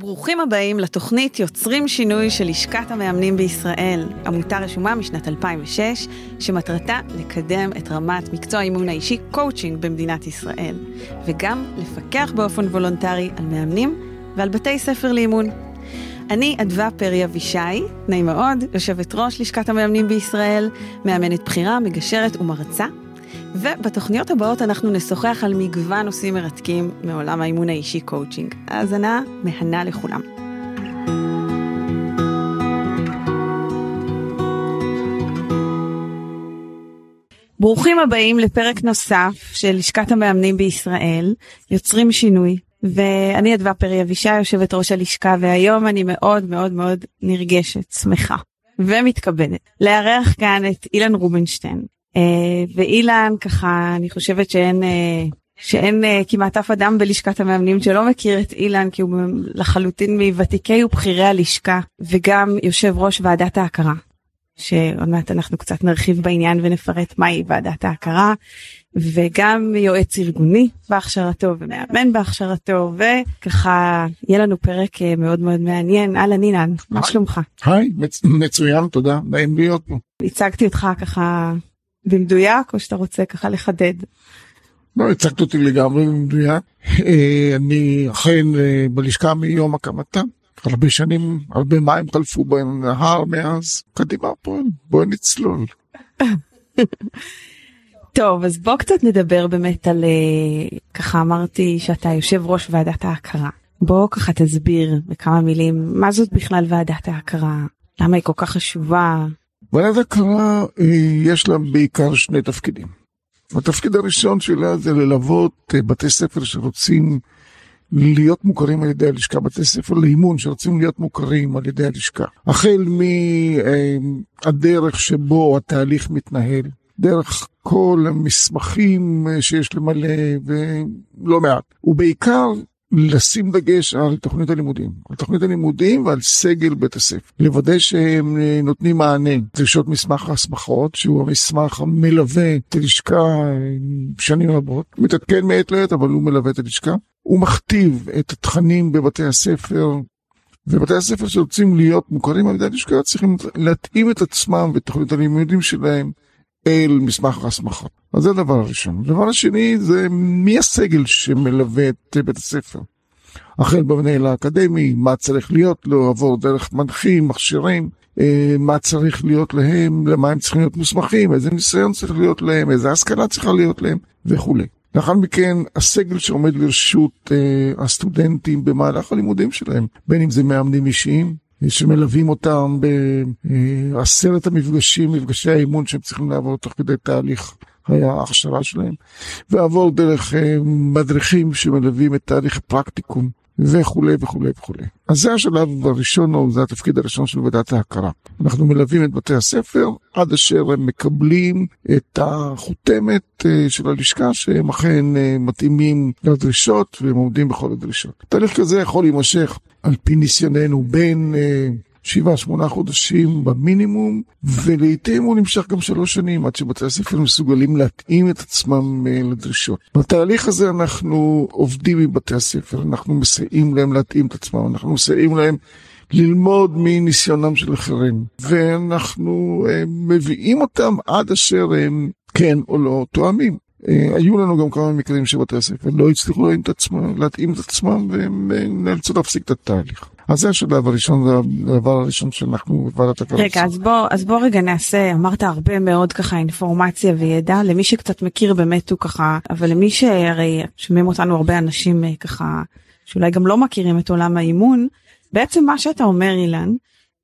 ברוכים הבאים לתוכנית יוצרים שינוי של לשכת המאמנים בישראל, עמותה רשומה משנת 2006, שמטרתה לקדם את רמת מקצוע האימון האישי קואוצ'ינג במדינת ישראל, וגם לפקח באופן וולונטרי על מאמנים ועל בתי ספר לאימון. אני אדווה פרי אבישי, נעים מאוד, יושבת ראש לשכת המאמנים בישראל, מאמנת בחירה, מגשרת ומרצה. ובתוכניות הבאות אנחנו נשוחח על מגוון נושאים מרתקים מעולם האימון האישי קואוצ'ינג. האזנה מהנה לכולם. ברוכים הבאים לפרק נוסף של לשכת המאמנים בישראל, יוצרים שינוי, ואני אדווה פרי אבישי, יושבת ראש הלשכה, והיום אני מאוד מאוד מאוד נרגשת, שמחה ומתכבדת לארח כאן את אילן רובינשטיין, ואילן ככה אני חושבת שאין אה, שאין אה, כמעט אף אדם בלשכת המאמנים שלא מכיר את אילן כי הוא לחלוטין מוותיקי ובכירי הלשכה וגם יושב ראש ועדת ההכרה. שעוד מעט אנחנו קצת נרחיב בעניין ונפרט מהי ועדת ההכרה וגם יועץ ארגוני בהכשרתו ומאמן בהכשרתו וככה יהיה לנו פרק מאוד מאוד מעניין אהלן אילן מה שלומך? היי מצוין תודה נעים להיות פה. הצגתי אותך ככה במדויק או שאתה רוצה ככה לחדד? לא, הצגת אותי לגמרי במדויק. אה, אני אכן אה, בלשכה מיום הקמתה. הרבה שנים, הרבה מים חלפו בנהר מאז. קדימה פה, בואי נצלול. טוב, אז בוא קצת נדבר באמת על, אה, ככה אמרתי שאתה יושב ראש ועדת ההכרה. בוא ככה תסביר בכמה מילים מה זאת בכלל ועדת ההכרה, למה היא כל כך חשובה, ועדת הכרה יש לה בעיקר שני תפקידים. התפקיד הראשון שלה זה ללוות אה, בתי ספר שרוצים להיות מוכרים על ידי הלשכה, בתי ספר לאימון שרוצים להיות מוכרים על ידי הלשכה. החל מהדרך שבו התהליך מתנהל, דרך כל המסמכים אה, שיש למלא ולא מעט, ובעיקר לשים דגש על תוכנית הלימודים, על תוכנית הלימודים ועל סגל בית הספר, לוודא שהם אה, נותנים מענה, דרישות מסמך ההסמכות, שהוא המסמך המלווה את הלשכה אה, שנים רבות, מתעדכן מעת לעת, אבל הוא מלווה את הלשכה. הוא מכתיב את התכנים בבתי הספר, ובתי הספר שרוצים להיות מוכרים על ידי הלשכה צריכים להתאים את עצמם ואת תוכנית הלימודים שלהם אל מסמך ההסמכות. אז זה הדבר הראשון. הדבר השני זה מי הסגל שמלווה את בית הספר. החל במנהל האקדמי, מה צריך להיות לו, עבור דרך מנחים, מכשירים, אה, מה צריך להיות להם, למה הם צריכים להיות מוסמכים, איזה ניסיון צריך להיות להם, איזה השכלה צריכה להיות להם וכולי. לאחר מכן הסגל שעומד לרשות אה, הסטודנטים במהלך הלימודים שלהם, בין אם זה מאמנים אישיים, שמלווים אותם בעשרת המפגשים, מפגשי האימון שהם צריכים לעבור תוך כדי תהליך ההכשרה שלהם, ועבור דרך אה, מדריכים שמלווים את תהליך הפרקטיקום וכולי וכולי וכולי. אז זה השלב הראשון, או זה התפקיד הראשון של ועדת ההכרה. אנחנו מלווים את בתי הספר עד אשר הם מקבלים את החותמת אה, של הלשכה שהם אכן אה, מתאימים לדרישות והם עומדים בכל הדרישות. תהליך כזה יכול להימשך על פי ניסיוננו בין אה, שבעה שמונה חודשים במינימום, ולעיתים הוא נמשך גם שלוש שנים עד שבתי הספר מסוגלים להתאים את עצמם אה, לדרישות. בתהליך הזה אנחנו עובדים עם בתי הספר, אנחנו מסייעים להם להתאים את עצמם, אנחנו מסייעים להם ללמוד מניסיונם של אחרים, ואנחנו אה, מביאים אותם עד אשר הם כן או לא תואמים. אה, היו לנו גם כמה מקרים שבתי הספר לא הצליחו להתאים את עצמם והם נאלצו להפסיק את התהליך. אז זה השלב הראשון, הדבר הראשון שאנחנו בוועדת הכרה. רגע, אז בוא, אז בוא רגע נעשה, אמרת הרבה מאוד ככה אינפורמציה וידע, למי שקצת מכיר באמת הוא ככה, אבל למי שהרי שומעים אותנו הרבה אנשים אה, ככה, שאולי גם לא מכירים את עולם האימון, בעצם מה שאתה אומר אילן,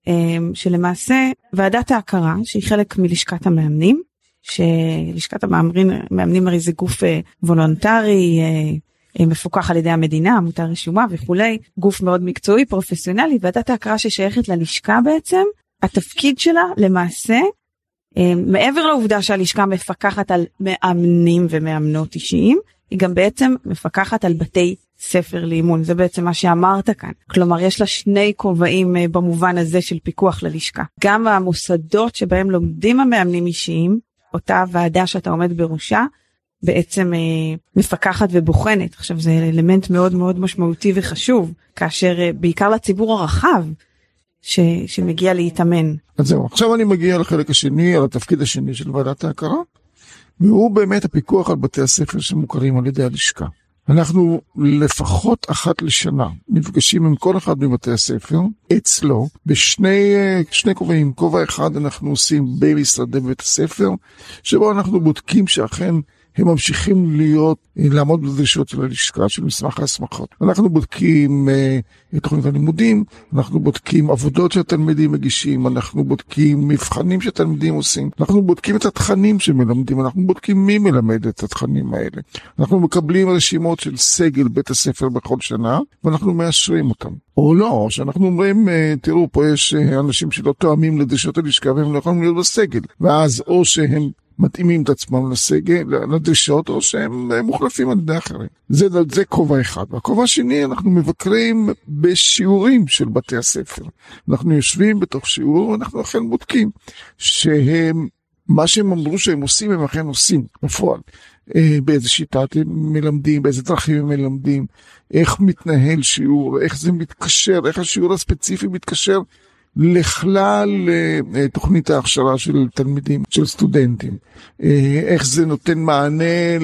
אה, שלמעשה ועדת ההכרה, שהיא חלק מלשכת המאמנים, שלשכת המאמנים הרי זה גוף אה, וולונטרי, מפוקח על ידי המדינה, עמותה רשומה וכולי, גוף מאוד מקצועי, פרופסיונלי, ועדת ההכרה ששייכת ללשכה בעצם, התפקיד שלה למעשה, אה, מעבר לעובדה שהלשכה מפקחת על מאמנים ומאמנות אישיים, היא גם בעצם מפקחת על בתי ספר לאימון, זה בעצם מה שאמרת כאן. כלומר, יש לה שני כובעים אה, במובן הזה של פיקוח ללשכה. גם המוסדות שבהם לומדים המאמנים אישיים, אותה ועדה שאתה עומד בראשה, בעצם אה, מפקחת ובוחנת. עכשיו זה אלמנט מאוד מאוד משמעותי וחשוב, כאשר אה, בעיקר לציבור הרחב ש, שמגיע להתאמן. אז זהו, עכשיו אני מגיע לחלק השני, על התפקיד השני של ועדת ההכרה, והוא באמת הפיקוח על בתי הספר שמוכרים על ידי הלשכה. אנחנו לפחות אחת לשנה נפגשים עם כל אחד מבתי הספר אצלו בשני שני כובעים. כובע אחד אנחנו עושים במשרדי בית הספר, שבו אנחנו בודקים שאכן הם ממשיכים להיות, לעמוד בדרישות של הלשכה של מסמך ההסמכות. אנחנו בודקים אה, את תוכנית הלימודים, אנחנו בודקים עבודות שהתלמידים מגישים, אנחנו בודקים מבחנים שהתלמידים עושים, אנחנו בודקים את התכנים שמלמדים, אנחנו בודקים מי מלמד את התכנים האלה. אנחנו מקבלים רשימות של סגל בית הספר בכל שנה, ואנחנו מאשרים אותם. או לא, שאנחנו אומרים, אה, תראו, פה יש אה, אנשים שלא תואמים לדרישות הלשכה והם לא יכולים להיות בסגל. ואז או שהם מתאימים את עצמם לסגל, לדרישות, או שהם מוחלפים על ידי אחרים. זה, זה כובע אחד. והכובע השני, אנחנו מבקרים בשיעורים של בתי הספר. אנחנו יושבים בתוך שיעור, ואנחנו אכן בודקים שהם, מה שהם אמרו שהם עושים, הם אכן עושים בפועל. אה, באיזה שיטה הם מלמדים, באיזה דרכים הם מלמדים, איך מתנהל שיעור, איך זה מתקשר, איך השיעור הספציפי מתקשר לכלל אה, תוכנית ההכשרה של תלמידים, של סטודנטים. אה, איך זה נותן מענה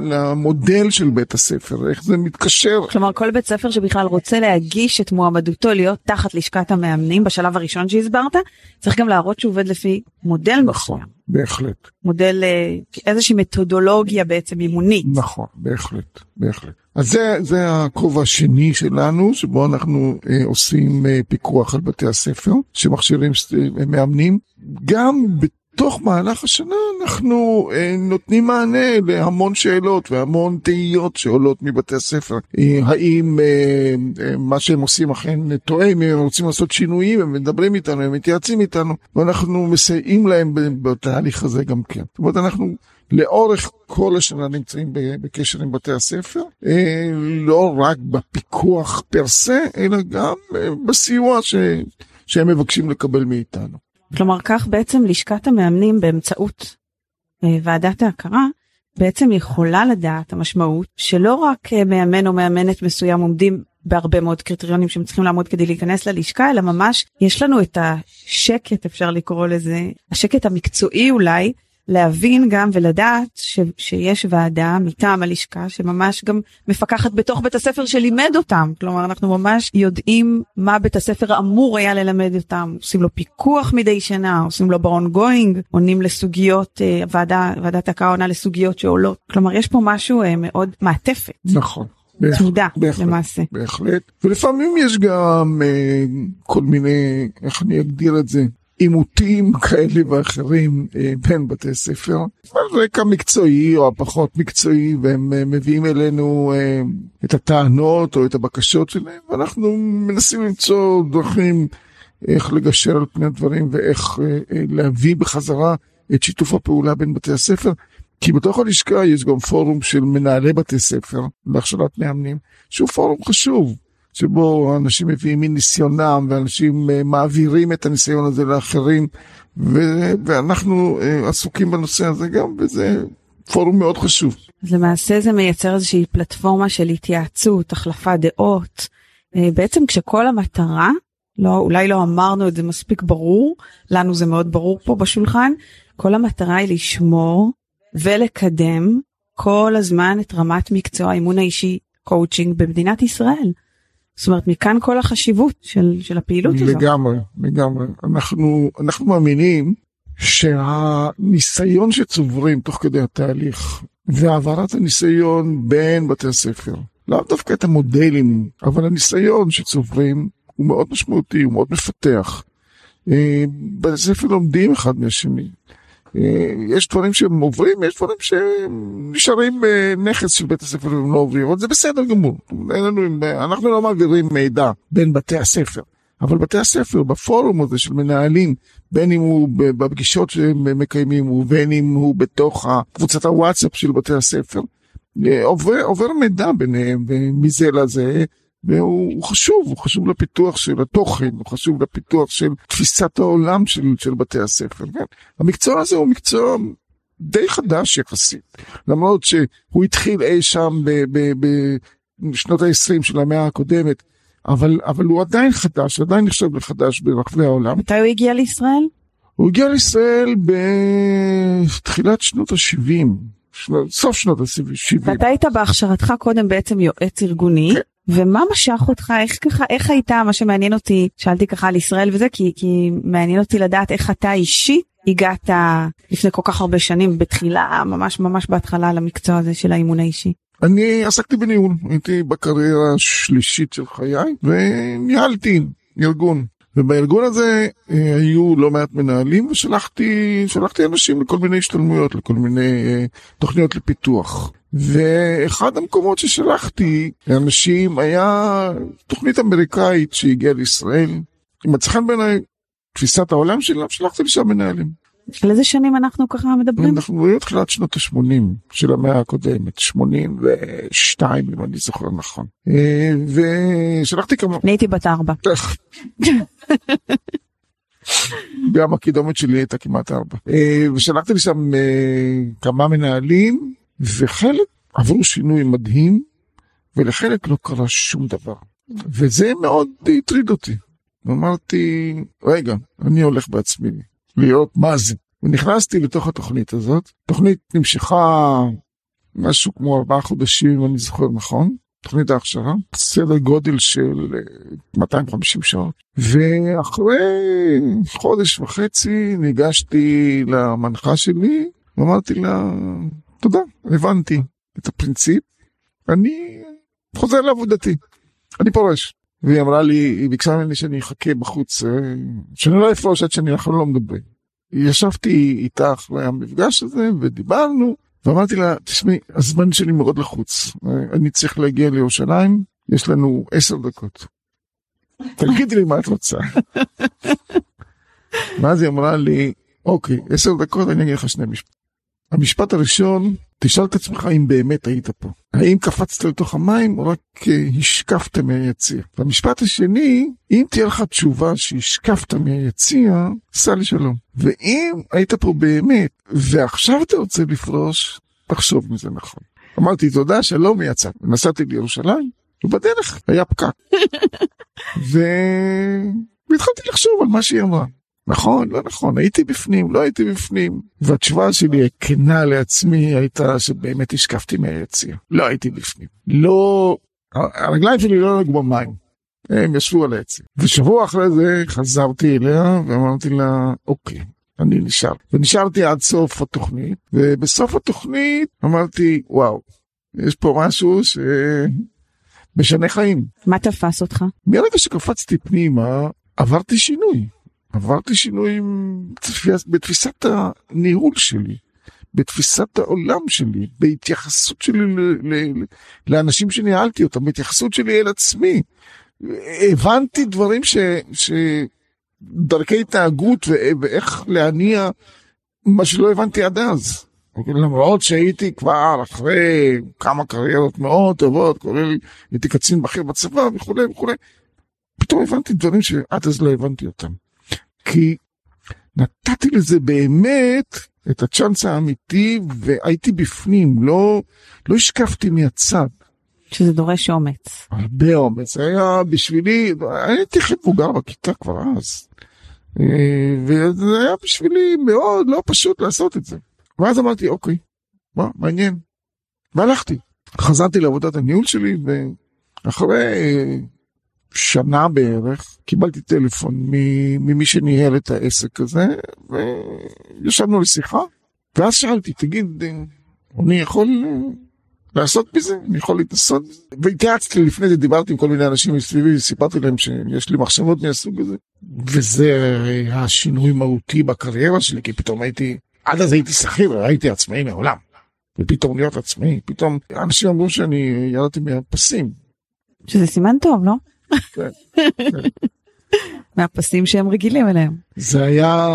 למודל של בית הספר, איך זה מתקשר. כלומר, כל בית ספר שבכלל רוצה להגיש את מועמדותו להיות תחת לשכת המאמנים בשלב הראשון שהסברת, צריך גם להראות שהוא עובד לפי מודל נכון, מסוים. בהחלט. מודל, אה, איזושהי מתודולוגיה בעצם אימונית. נכון, בהחלט, בהחלט. אז זה, זה הכובע השני שלנו, שבו אנחנו אה, עושים אה, פיקוח על בתי הספר שמכשירים אה, מאמנים. גם בתוך מהלך השנה אנחנו אה, נותנים מענה להמון שאלות והמון תהיות שעולות מבתי הספר. אה, האם אה, אה, מה שהם עושים אכן תואם, אם הם רוצים לעשות שינויים, הם מדברים איתנו, הם מתייעצים איתנו, ואנחנו מסייעים להם בתהליך הזה גם כן. זאת אומרת, אנחנו... לאורך כל השנה נמצאים בקשר עם בתי הספר, אה, לא רק בפיקוח פר סה, אלא גם אה, בסיוע ש... שהם מבקשים לקבל מאיתנו. כלומר, כך בעצם לשכת המאמנים באמצעות אה, ועדת ההכרה, בעצם יכולה לדעת המשמעות שלא רק מאמן או מאמנת מסוים עומדים בהרבה מאוד קריטריונים שהם צריכים לעמוד כדי להיכנס ללשכה, אלא ממש יש לנו את השקט, אפשר לקרוא לזה, השקט המקצועי אולי, להבין גם ולדעת ש, שיש ועדה מטעם הלשכה שממש גם מפקחת בתוך בית הספר שלימד אותם. כלומר אנחנו ממש יודעים מה בית הספר אמור היה ללמד אותם. עושים לו פיקוח מדי שנה עושים לו ב-ongoing עונים לסוגיות uh, ועדה ועדת הקראה עונה לסוגיות שעולות. כלומר יש פה משהו uh, מאוד מעטפת. נכון. תעודה למעשה. בהחלט. ולפעמים יש גם uh, כל מיני איך אני אגדיר את זה עימותים כאלה ואחרים אה, בין בתי ספר, על רקע מקצועי או הפחות מקצועי, והם אה, מביאים אלינו אה, את הטענות או את הבקשות שלהם, ואנחנו מנסים למצוא דרכים איך לגשר על פני הדברים ואיך להביא בחזרה את שיתוף הפעולה בין בתי הספר. כי בתוך הלשכה יש גם פורום של מנהלי בתי ספר להכשרת מאמנים, שהוא פורום חשוב. שבו אנשים מביאים מניסיונם ואנשים uh, מעבירים את הניסיון הזה לאחרים ו- ואנחנו uh, עסוקים בנושא הזה גם וזה פורום מאוד חשוב. אז למעשה זה מייצר איזושהי פלטפורמה של התייעצות, החלפת דעות. Uh, בעצם כשכל המטרה, לא, אולי לא אמרנו את זה מספיק ברור, לנו זה מאוד ברור פה בשולחן, כל המטרה היא לשמור ולקדם כל הזמן את רמת מקצוע האימון האישי קואוצ'ינג במדינת ישראל. זאת אומרת מכאן כל החשיבות של, של הפעילות הזאת. לגמרי, לגמרי. אנחנו, אנחנו מאמינים שהניסיון שצוברים תוך כדי התהליך והעברת הניסיון בין בתי הספר, לאו דווקא את המודלים, אבל הניסיון שצוברים הוא מאוד משמעותי, הוא מאוד מפתח. אה, בתי הספר לומדים אחד מהשני. אה, יש דברים שהם עוברים, יש דברים שנשארים בנכס של בית הספר והם לא עוברים, אבל זה בסדר גמור. אנחנו לא מעבירים מידע בין בתי הספר, אבל בתי הספר בפורום הזה של מנהלים, בין אם הוא בפגישות שהם מקיימים ובין אם הוא בתוך קבוצת הוואטסאפ של בתי הספר, אה, עובר, עובר מידע ביניהם ומזה לזה. והוא חשוב, הוא חשוב לפיתוח של התוכן, הוא חשוב לפיתוח של תפיסת העולם של, של בתי הספר. כן? המקצוע הזה הוא מקצוע די חדש יחסית, למרות שהוא התחיל אי שם בשנות ה-20 של המאה הקודמת, אבל, אבל הוא עדיין חדש, עדיין נחשב לחדש ברחבי העולם. מתי הוא הגיע לישראל? הוא הגיע לישראל בתחילת שנות ה-70, שנות, סוף שנות ה-70. ואתה היית בהכשרתך קודם בעצם יועץ ארגוני. כן. ומה משך אותך איך ככה איך הייתה מה שמעניין אותי שאלתי ככה על ישראל וזה כי כי מעניין אותי לדעת איך אתה אישית הגעת לפני כל כך הרבה שנים בתחילה ממש ממש בהתחלה למקצוע הזה של האימון האישי. אני עסקתי בניהול הייתי בקריירה השלישית של חיי וניהלתי ארגון ובארגון הזה אה, היו לא מעט מנהלים ושלחתי שלחתי אנשים לכל מיני השתלמויות לכל מיני אה, תוכניות לפיתוח. ואחד המקומות ששלחתי לאנשים היה תוכנית אמריקאית שהגיעה לישראל. מצאה חן בעיניי תפיסת העולם שלה, שלחתי לשם מנהלים. על איזה שנים אנחנו ככה מדברים? אנחנו מדברים תחילת שנות ה-80 של המאה הקודמת, 82 אם אני זוכר נכון. אה, ושלחתי כמה... אני הייתי בת ארבע. גם הקידומת שלי הייתה כמעט ארבע. אה, ושלחתי לשם אה, כמה מנהלים וחלק עברו שינוי מדהים ולחלק לא קרה שום דבר. וזה מאוד הטריד אותי. אמרתי, רגע, אני הולך בעצמי לראות מה זה. ונכנסתי לתוך התוכנית הזאת. תוכנית נמשכה משהו כמו ארבעה חודשים, אם אני זוכר נכון. תוכנית ההכשרה, סדר גודל של 250 שעות. ואחרי חודש וחצי ניגשתי למנחה שלי ואמרתי לה, תודה, הבנתי את הפרינציפ, אני חוזר לעבודתי, אני פורש. והיא אמרה לי, היא ביקשה ממני שאני אחכה בחוץ, אה, שאני לא אפרוש עד שאני אנחנו לא מדברים. ישבתי איתה אחרי המפגש הזה ודיברנו, ואמרתי לה, תשמעי, הזמן שלי מאוד לחוץ, אה, אני צריך להגיע לירושלים, יש לנו עשר דקות. תגידי לי מה את רוצה. ואז היא אמרה לי, אוקיי, עשר דקות אני אגיד לך שני משפטים. המשפט הראשון, תשאל את עצמך אם באמת היית פה. האם קפצת לתוך המים או רק אה, השקפת מהיציע. והמשפט השני, אם תהיה לך תשובה שהשקפת מהיציע, סע לשלום. ואם היית פה באמת, ועכשיו אתה רוצה לפרוש, תחשוב מזה נכון. אמרתי תודה, שלום, יצא. נסעתי לירושלים, ובדרך היה פקק. והתחלתי לחשוב על מה שהיא אמרה. נכון, לא נכון, הייתי בפנים, לא הייתי בפנים. והתשובה שלי הכנה לעצמי הייתה שבאמת השקפתי מהיציע. לא הייתי בפנים. לא, הרגליים שלי לא נגעו במים. הם ישבו על היציע. ושבוע אחרי זה חזרתי אליה ואמרתי לה, אוקיי, אני נשאר. ונשארתי עד סוף התוכנית, ובסוף התוכנית אמרתי, וואו, יש פה משהו ש... משנה חיים. מה תפס אותך? מרגע שקפצתי פנימה, עברתי שינוי. עברתי שינויים בתפיסת הניהול שלי, בתפיסת העולם שלי, בהתייחסות שלי לאנשים שניהלתי אותם, בהתייחסות שלי אל עצמי. הבנתי דברים ש... ש... דרכי התנהגות ואיך להניע מה שלא הבנתי עד אז. למרות שהייתי כבר אחרי כמה קריירות מאוד טובות, כולל הייתי קצין בכיר בצבא וכולי וכולי, פתאום הבנתי דברים שעד אז לא הבנתי אותם. כי נתתי לזה באמת את הצ'אנס האמיתי והייתי בפנים, לא, לא השקפתי מהצד. שזה דורש אומץ. הרבה אומץ, היה בשבילי, הייתי הכי מבוגר בכיתה כבר אז. אה, וזה היה בשבילי מאוד לא פשוט לעשות את זה. ואז אמרתי, אוקיי, מה, מעניין. והלכתי. חזרתי לעבודת הניהול שלי, ואחרי שנה בערך קיבלתי טלפון ממי שניהל את העסק הזה וישבנו לשיחה ואז שאלתי תגיד אני יכול לעשות בזה אני יכול להתנסות והתייעצתי לפני זה דיברתי עם כל מיני אנשים מסביבי סיפרתי להם שיש לי מחשבות מהסוג הזה וזה היה שינוי מהותי בקריירה שלי כי פתאום הייתי עד אז הייתי שכיר הייתי עצמאי מעולם ופתאום להיות עצמאי פתאום אנשים אמרו שאני ירדתי מהפסים. שזה סימן טוב לא? מהפסים שהם רגילים אליהם. זה היה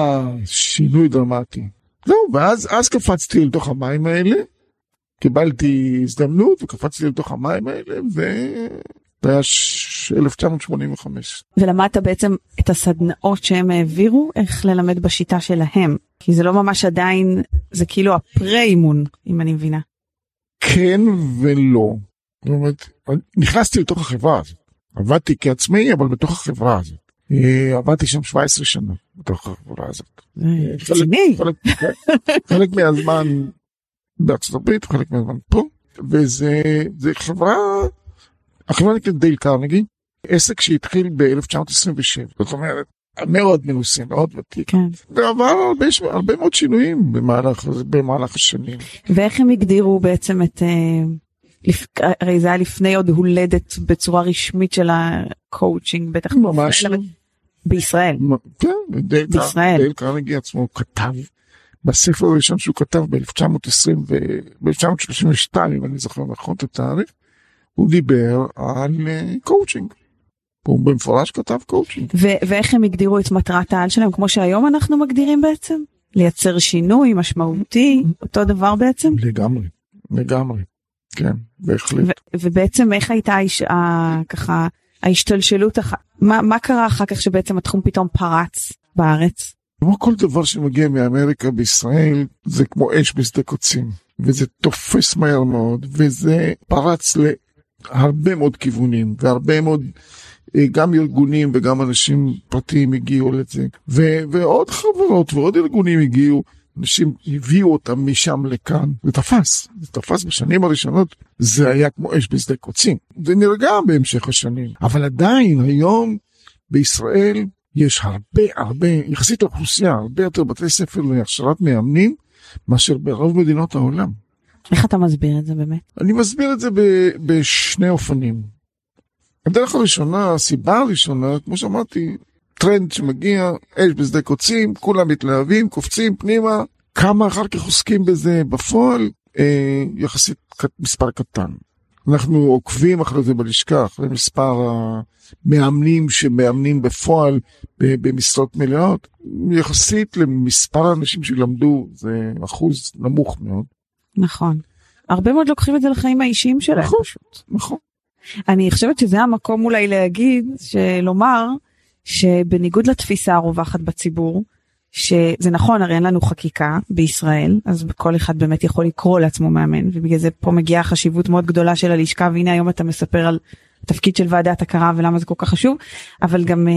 שינוי דרמטי. זהו, ואז אז קפצתי לתוך המים האלה, קיבלתי הזדמנות וקפצתי לתוך המים האלה, זה היה ש- 1985. ולמדת בעצם את הסדנאות שהם העבירו, איך ללמד בשיטה שלהם. כי זה לא ממש עדיין, זה כאילו הפרה-אימון, אם אני מבינה. כן ולא. זאת אומרת, נכנסתי לתוך החברה הזאת. עבדתי כעצמאי, אבל בתוך החברה הזאת. אה, עבדתי שם 17 שנה בתוך החברה הזאת. זה רציני. חלק, חלק, מהזמן בארצות הברית, חלק מהזמן פה, וזה זה חברה, החברה נקראת דייל קרנגי, עסק שהתחיל ב-1927, זאת אומרת, מאוד מנוסה, מאוד ותיק, כן. ועבר הרבה, הרבה מאוד שינויים במהלך, במהלך השנים. ואיך הם הגדירו בעצם את... אה. הרי זה היה לפני עוד הולדת בצורה רשמית של הקואוצ'ינג, בטח ממש בישראל, אבל- בישראל. כן, דייל, קרנגי עצמו כתב בספר הראשון שהוא כתב ב-1920 ב-1932 אם אני זוכר נכון את התאריך, הוא דיבר על אה, קואוצ'ינג. הוא במפורש כתב קואוצ'ינג. ואיך הם הגדירו את מטרת העל שלהם, כמו שהיום אנחנו מגדירים בעצם? לייצר שינוי משמעותי, אותו דבר בעצם? לגמרי, לגמרי. כן, בהחלט. ו- ובעצם איך הייתה האיש, ה- ככה ההשתלשלות, אח- מה, מה קרה אחר כך שבעצם התחום פתאום פרץ בארץ? כמו כל דבר שמגיע מאמריקה בישראל זה כמו אש בשדה קוצים וזה תופס מהר מאוד וזה פרץ להרבה מאוד כיוונים והרבה מאוד אה, גם ארגונים וגם אנשים פרטיים הגיעו לזה ו- ועוד חברות ועוד ארגונים הגיעו אנשים הביאו אותם משם לכאן זה תפס זה תפס בשנים הראשונות זה היה כמו אש בשדה קוצים זה נרגע בהמשך השנים אבל עדיין היום בישראל יש הרבה הרבה, יחסית לאוכלוסייה, הרבה יותר בתי ספר להכשרת מאמנים מאשר ברוב מדינות העולם. איך אתה מסביר את זה באמת? אני מסביר את זה ב- בשני אופנים. הדרך הראשונה, הסיבה הראשונה, כמו שאמרתי, טרנד שמגיע, אש בשדה קוצים, כולם מתלהבים, קופצים פנימה, כמה אחר כך עוסקים בזה בפועל, אה, יחסית מספר קטן. אנחנו עוקבים אחרי זה בלשכה, אחרי מספר המאמנים שמאמנים בפועל במשרות מלאות, יחסית למספר האנשים שלמדו זה אחוז נמוך מאוד. נכון. הרבה מאוד לוקחים את זה לחיים האישיים שלהם נכון. פשוט. נכון. אני חושבת שזה המקום אולי להגיד, שלומר, שבניגוד לתפיסה הרווחת בציבור, שזה נכון, הרי אין לנו חקיקה בישראל, אז כל אחד באמת יכול לקרוא לעצמו מאמן, ובגלל זה פה מגיעה חשיבות מאוד גדולה של הלשכה, והנה היום אתה מספר על התפקיד של ועדת הכרה ולמה זה כל כך חשוב, אבל גם אה,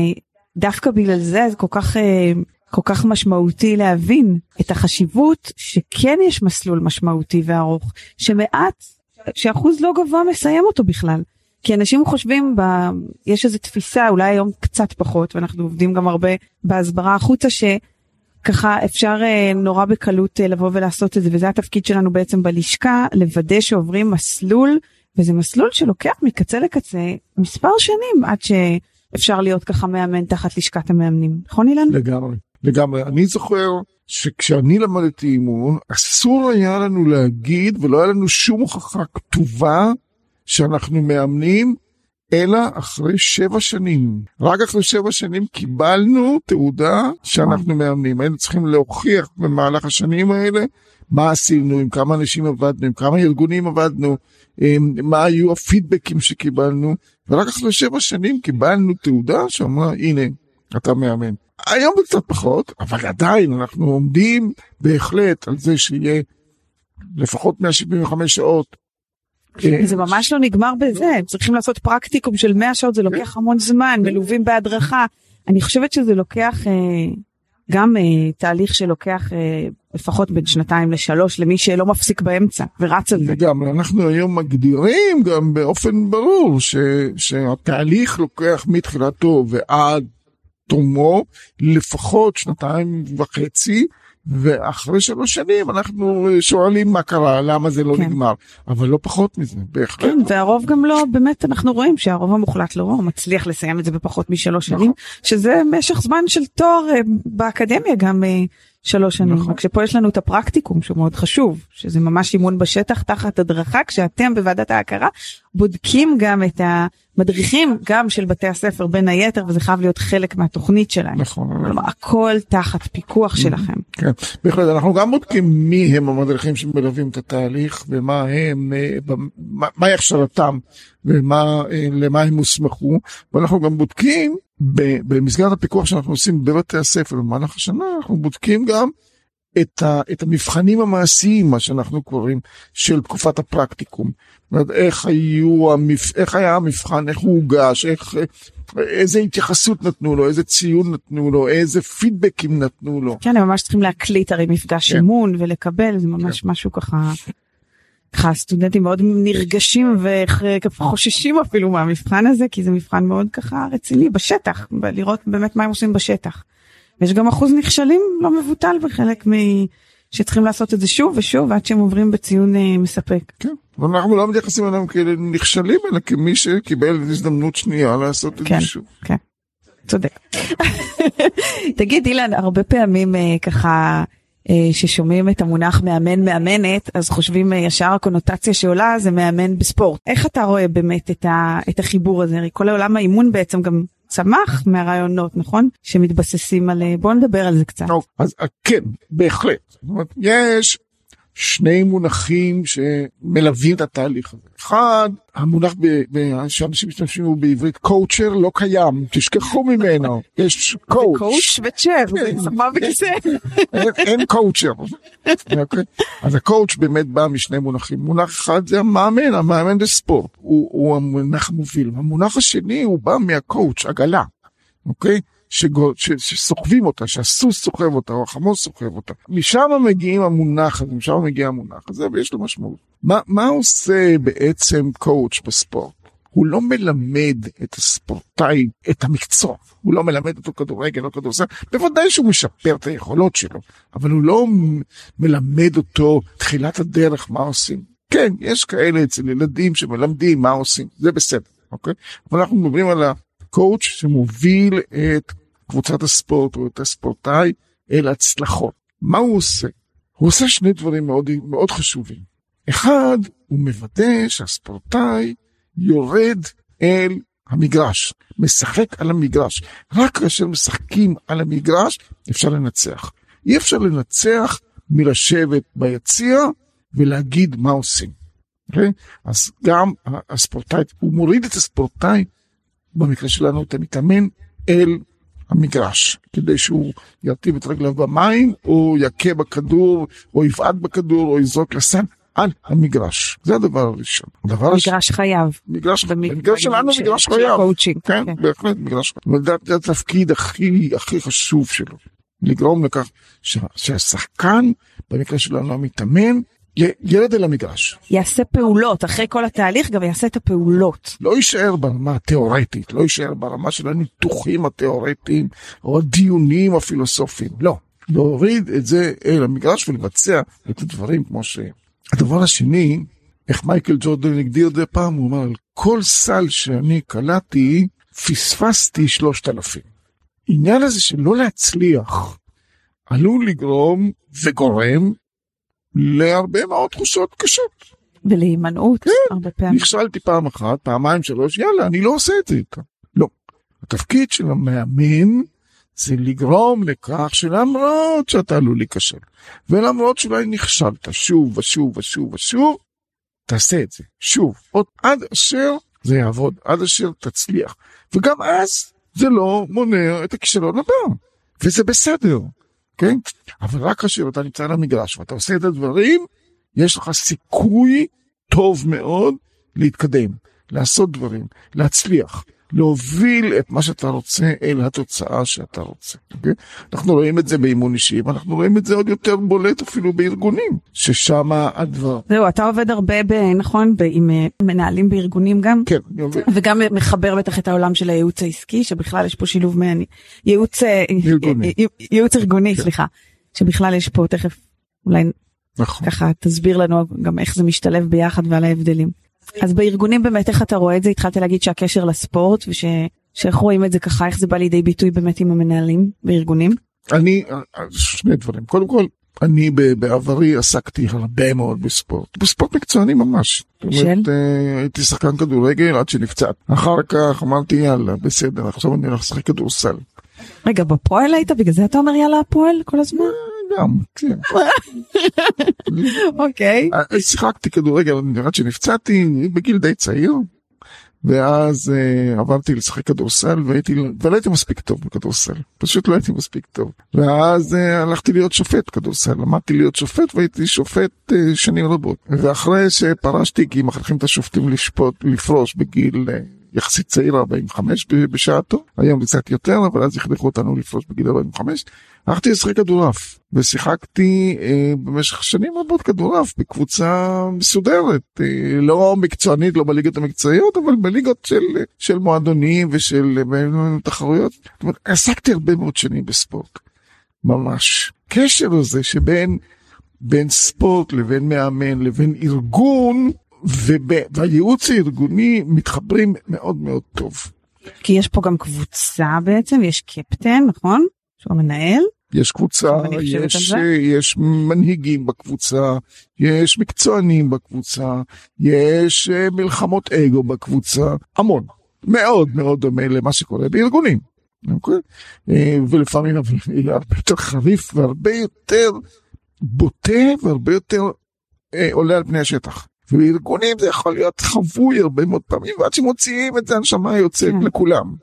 דווקא בגלל זה זה כל כך, אה, כל כך משמעותי להבין את החשיבות שכן יש מסלול משמעותי וארוך, שמעט, שאחוז לא גבוה מסיים אותו בכלל. כי אנשים חושבים, ב... יש איזו תפיסה, אולי היום קצת פחות, ואנחנו עובדים גם הרבה בהסברה החוצה, שככה אפשר אה, נורא בקלות אה, לבוא ולעשות את זה, וזה התפקיד שלנו בעצם בלשכה, לוודא שעוברים מסלול, וזה מסלול שלוקח מקצה לקצה מספר שנים עד שאפשר להיות ככה מאמן תחת לשכת המאמנים. נכון אילן? לגמרי. לגמרי. אני זוכר שכשאני למדתי אימון, אסור היה לנו להגיד, ולא היה לנו שום הוכחה כתובה, שאנחנו מאמנים, אלא אחרי שבע שנים. רק אחרי שבע שנים קיבלנו תעודה שאנחנו מאמנים. היינו צריכים להוכיח במהלך השנים האלה מה עשינו, עם כמה אנשים עבדנו, עם כמה ארגונים עבדנו, עם מה היו הפידבקים שקיבלנו, ורק אחרי שבע שנים קיבלנו תעודה שאמרה, הנה, אתה מאמן. היום זה קצת פחות, אבל עדיין אנחנו עומדים בהחלט על זה שיהיה לפחות 175 שעות. אה, זה ממש לא נגמר בזה, הם צריכים לעשות פרקטיקום של 100 שעות, זה לוקח המון זמן, מלווים בהדרכה. אני חושבת שזה לוקח אה, גם אה, תהליך שלוקח אה, לפחות בין שנתיים לשלוש למי שלא מפסיק באמצע ורץ על זה. וגם אנחנו היום מגדירים גם באופן ברור ש, שהתהליך לוקח מתחילתו ועד תומו לפחות שנתיים וחצי ואחרי שלוש שנים אנחנו שואלים מה קרה למה זה לא כן. נגמר אבל לא פחות מזה בהחלט. כן, והרוב גם לא, באמת אנחנו רואים שהרוב המוחלט לא מצליח לסיים את זה בפחות משלוש נכון. שנים, שזה משך זמן של תואר אה, באקדמיה גם, אה, שלוש שנים. נכון. רק שפה יש לנו את הפרקטיקום שהוא מאוד חשוב, שזה ממש אימון בשטח תחת הדרכה, כשאתם בוועדת ההכרה בודקים גם את המדריכים, גם של בתי הספר בין היתר, וזה חייב להיות חלק מהתוכנית שלהם. נכון. כלומר, הכל תחת פיקוח שלכם. כן, בהחלט, אנחנו גם בודקים מי הם המדריכים שמלווים את התהליך ומה הם, אה, מה- מהי הכשרתם ולמה הם הוסמכו, ואנחנו גם בודקים במסגרת הפיקוח שאנחנו עושים בבתי הספר במהלך השנה, אנחנו בודקים גם את, ה, את המבחנים המעשיים, מה שאנחנו קוראים, של תקופת הפרקטיקום. זאת אומרת, איך, היו המבח... איך היה המבחן, איך הוא הוגש, איך, איזה התייחסות נתנו לו, איזה ציון נתנו לו, איזה פידבקים נתנו לו. כן, הם ממש צריכים להקליט הרי מפגש כן. אימון ולקבל, זה ממש משהו ככה, ככה הסטודנטים מאוד נרגשים וחוששים אפילו מהמבחן הזה, כי זה מבחן מאוד ככה רציני בשטח, לראות באמת מה הם עושים בשטח. ויש גם אחוז נכשלים לא מבוטל בחלק מ... שצריכים לעשות את זה שוב ושוב עד שהם עוברים בציון אה, מספק. כן, ואנחנו לא מתייחסים אליהם כאלה נכשלים, אלא כמי שקיבל הזדמנות שנייה לעשות את כן. זה שוב. כן, צודק. תגיד אילן, הרבה פעמים אה, ככה ששומעים את המונח מאמן מאמנת, אז חושבים אה, ישר הקונוטציה שעולה זה מאמן בספורט. איך אתה רואה באמת את, ה, את החיבור הזה? הרי כל העולם האימון בעצם גם צמח מהרעיונות, נכון? שמתבססים על... אה, בוא נדבר על זה קצת. טוב, אז אה, כן, בהחלט. יש שני מונחים שמלווים את התהליך הזה. אחד, המונח ב- ב- שאנשים משתמשים בו בעברית, coacher לא קיים, תשכחו ממנו, יש coach. coach ו chair, זה שמה בכיסא. אין, קואוצ'ר. אוקיי? אז הקואוצ' באמת בא משני מונחים. מונח אחד זה המאמן, המאמן בספורט, הוא, הוא המונח המוביל. המונח השני הוא בא מהקואוצ', עגלה, אוקיי? שגו, ש, שסוחבים אותה, שהסוס סוחב אותה או החמור סוחב אותה. משם מגיעים המונח הזה, משם מגיע המונח הזה ויש לו משמעות. מה, מה עושה בעצם קואוצ' בספורט? הוא לא מלמד את הספורטאי את המקצוע, הוא לא מלמד אותו כדורגל או כדורסל, בוודאי שהוא משפר את היכולות שלו, אבל הוא לא מלמד אותו תחילת הדרך מה עושים. כן, יש כאלה אצל ילדים שמלמדים מה עושים, זה בסדר, אוקיי? אבל אנחנו מדברים על הקואוצ' שמוביל את קבוצת הספורט או את הספורטאי אל הצלחות. מה הוא עושה? הוא עושה שני דברים מאוד, מאוד חשובים. אחד, הוא מוודא שהספורטאי יורד אל המגרש, משחק על המגרש. רק כאשר משחקים על המגרש אפשר לנצח. אי אפשר לנצח מלשבת ביציע ולהגיד מה עושים. Okay? אז גם הספורטאי, הוא מוריד את הספורטאי, במקרה שלנו את המתאמן, אל המגרש, כדי שהוא ירטיב את רגליו במים, או יכה בכדור, או יבעט בכדור, או יזרוק לסן. על המגרש, זה הדבר הראשון. הדבר מגרש חייב. מגרש, במ- במגרש שלנו של- מגרש חייב. כן, כן. בהחלט מגרש חייב. זה התפקיד הכי הכי חשוב שלו. לגרום לכך שהשחקן, במקרה שלנו המתאמן, י- ירד אל המגרש. יעשה פעולות, אחרי כל התהליך גם יעשה את הפעולות. לא יישאר ברמה התיאורטית, לא יישאר ברמה של הניתוחים התיאורטיים או הדיונים הפילוסופיים, לא. להוריד את זה אל המגרש ולבצע את הדברים כמו ש... הדבר השני, איך מייקל ג'ורדן הגדיר את זה פעם, הוא אמר, על כל סל שאני קלעתי, פספסתי שלושת אלפים. עניין הזה של לא להצליח עלול לגרום וגורם להרבה מאוד תחושות קשות. ולהימנעות, הרבה פעמים. נכשלתי פעם אחת, פעמיים, שלוש, יאללה, אני לא עושה את זה יותר. לא. התפקיד של המאמן זה לגרום לכך שלמרות שאתה עלול להיכשל, ולמרות שאולי נכשלת שוב ושוב ושוב ושוב, תעשה את זה. שוב, עוד עד אשר זה יעבוד, עד אשר תצליח. וגם אז זה לא מונע את הכישלון הבא, וזה בסדר, כן? אבל רק כאשר אתה נמצא על המגרש ואתה עושה את הדברים, יש לך סיכוי טוב מאוד להתקדם, לעשות דברים, להצליח, להוביל את מה שאתה רוצה אל התוצאה שאתה רוצה. אוקיי? אנחנו רואים את זה באימון אישי, ואנחנו רואים את זה עוד יותר בולט אפילו בארגונים, ששם הדבר... זהו, אתה עובד הרבה, ב, נכון, ב, עם אה, מנהלים בארגונים גם, כן, אני עובד. וגם מחבר בטח את העולם של הייעוץ העסקי, שבכלל יש פה שילוב מעניין. ייעוץ, אה, ארגוני. אה, ייעוץ ארגוני, כן. סליחה, שבכלל יש פה תכף, אולי נכון. ככה תסביר לנו גם איך זה משתלב ביחד ועל ההבדלים. אז בארגונים באמת איך אתה רואה את זה? התחלת להגיד שהקשר לספורט וש... שאיך רואים את זה ככה, איך זה בא לידי ביטוי באמת עם המנהלים בארגונים? אני, שני דברים. קודם כל, אני בעברי עסקתי הרבה מאוד בספורט, בספורט מקצועני ממש. של? אומרת, אה, הייתי שחקן כדורגל עד שנפצעת. אחר כך אמרתי יאללה, בסדר, עכשיו אני הולך לשחק כדורסל. רגע, בפועל היית? בגלל זה אתה אומר יאללה הפועל כל הזמן? גם, כן. אוקיי. אה, שיחקתי כדורגל עד שנפצעתי בגיל די צעיר. ואז uh, עברתי לשחק כדורסל והייתי ולא הייתי מספיק טוב בכדורסל פשוט לא הייתי מספיק טוב ואז uh, הלכתי להיות שופט כדורסל למדתי להיות שופט והייתי שופט uh, שנים רבות ואחרי שפרשתי כי מכריחים את השופטים לשפוט לפרוש בגיל uh, יחסית צעיר 45 בשעתו. היום קצת יותר אבל אז הכריחו אותנו לפרוש בגיל 45 הלכתי לשחק כדורעף ושיחקתי אה, במשך שנים רבות כדורעף בקבוצה מסודרת אה, לא מקצוענית לא בליגות המקצועיות אבל בליגות של של מועדונים ושל אה, תחרויות. זאת אומרת, עסקתי הרבה מאוד שנים בספורט. ממש. קשר הזה שבין בין ספורט לבין מאמן לבין ארגון והייעוץ הארגוני מתחברים מאוד מאוד טוב. כי יש פה גם קבוצה בעצם יש קפטן נכון? שהוא מנהל. יש קבוצה, יש, יש מנהיגים בקבוצה, יש מקצוענים בקבוצה, יש אה, מלחמות אגו בקבוצה, המון. מאוד מאוד דומה למה שקורה בארגונים. אוקיי? אה, ולפעמים הרבה יותר חריף והרבה יותר בוטה והרבה יותר אה, עולה על פני השטח. ובארגונים זה יכול להיות חבוי הרבה מאוד פעמים ועד שמוציאים את זה הנשמה יוצאת כן. לכולם.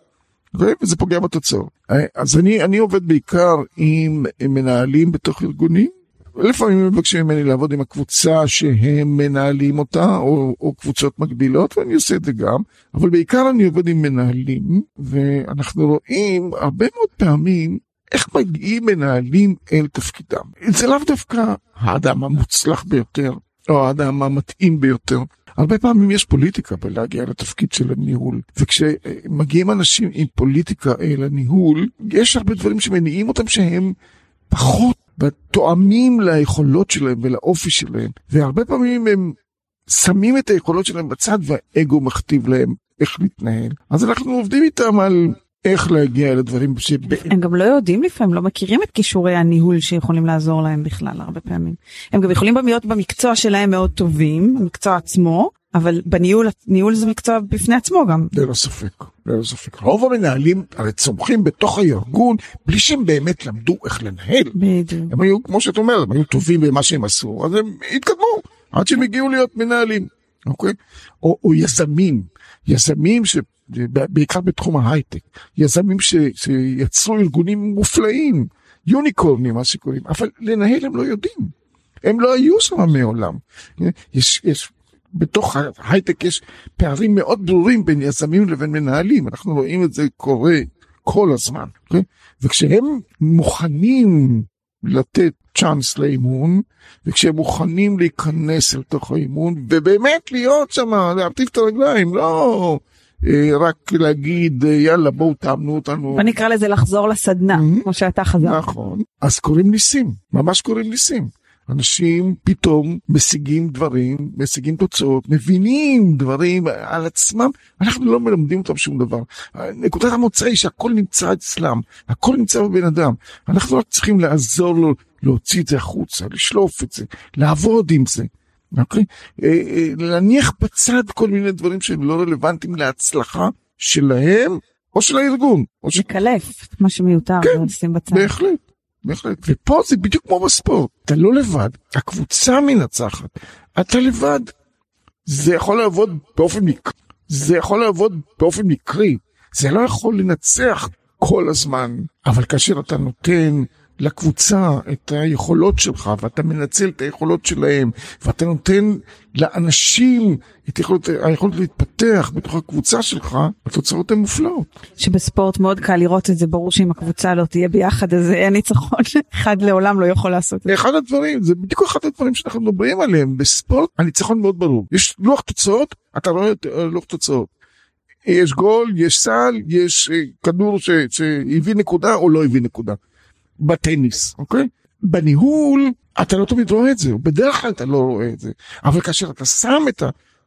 וזה פוגע בתוצאות. אז אני, אני עובד בעיקר עם מנהלים בתוך ארגונים. לפעמים מבקשים ממני לעבוד עם הקבוצה שהם מנהלים אותה, או, או קבוצות מקבילות, ואני עושה את זה גם, אבל בעיקר אני עובד עם מנהלים, ואנחנו רואים הרבה מאוד פעמים איך מגיעים מנהלים אל תפקידם. זה לאו דווקא האדם המוצלח ביותר, או האדם המתאים ביותר. הרבה פעמים יש פוליטיקה בלהגיע לתפקיד של הניהול, וכשמגיעים אנשים עם פוליטיקה אל הניהול, יש הרבה דברים שמניעים אותם שהם פחות תואמים ליכולות שלהם ולאופי שלהם, והרבה פעמים הם שמים את היכולות שלהם בצד והאגו מכתיב להם איך להתנהל. אז אנחנו עובדים איתם על איך להגיע לדברים ש... הם גם לא יודעים לפעמים, לא מכירים את כישורי הניהול שיכולים לעזור להם בכלל הרבה פעמים. הם גם יכולים להיות במקצוע שלהם מאוד טובים, המקצוע עצמו, אבל בניהול, ניהול זה מקצוע בפני עצמו גם. ללא ספק, ללא ספק. רוב המנהלים הרי צומחים בתוך הארגון בלי שהם באמת למדו איך לנהל. בדיוק. הם היו, כמו שאת אומרת, הם היו טובים במה שהם עשו, אז הם התקדמו עד שהם הגיעו להיות מנהלים, אוקיי? או, או יזמים, יזמים ש... בעיקר בתחום ההייטק, יזמים ש, שיצרו ארגונים מופלאים, יוניקורנים מה שקוראים, אבל לנהל הם לא יודעים, הם לא היו שם מעולם. יש, יש, בתוך ההייטק יש פערים מאוד ברורים בין יזמים לבין מנהלים, אנחנו רואים את זה קורה כל הזמן, okay? אוקיי? וכשהם מוכנים לתת צ'אנס לאימון, וכשהם מוכנים להיכנס אל תוך האימון, ובאמת להיות שם, להרטיב את הרגליים, לא רק להגיד אה, יאללה בואו תאמנו אותנו. בוא נקרא לזה לחזור לסדנה, mm-hmm. כמו שאתה חזרת. נכון, אז קוראים ניסים, ממש קוראים ניסים. אנשים פתאום משיגים דברים, משיגים תוצאות, מבינים דברים על עצמם, אנחנו לא מלמדים אותם שום דבר. נקודת המוצא היא שהכל נמצא אצלם, הכל נמצא בבן אדם. אנחנו רק צריכים לעזור לו להוציא את זה החוצה, לשלוף את זה, לעבוד עם זה. אוקיי? אה, אה, להניח בצד כל מיני דברים שהם לא רלוונטיים להצלחה שלהם או של הארגון. לקלף את מה שמיותר, כן, בהחלט. בהחלט. ופה זה בדיוק כמו בספורט, אתה לא לבד, הקבוצה מנצחת, אתה לבד. זה יכול לעבוד באופן מקרי, זה יכול לעבוד באופן מקרי, זה לא יכול לנצח כל הזמן, אבל כאשר אתה נותן לקבוצה את היכולות שלך ואתה מנצל את היכולות שלהם ואתה נותן לאנשים את היכולת, היכולת להתפתח בתוך הקבוצה שלך, התוצאות הן מופלאות. שבספורט מאוד קל לראות את זה, ברור שאם הקבוצה לא תהיה ביחד אז אין ניצחון, אחד לעולם לא יכול לעשות את זה. אחד הדברים, זה בדיוק אחד הדברים שאנחנו מדברים עליהם, בספורט הניצחון מאוד ברור. יש לוח תוצאות, אתה רואה את לוח תוצאות. יש גול, יש סל, יש אה, כדור שהביא נקודה או לא הביא נקודה. בטניס, אוקיי? בניהול אתה לא תמיד רואה את זה, בדרך כלל אתה לא רואה את זה, אבל כאשר אתה שם את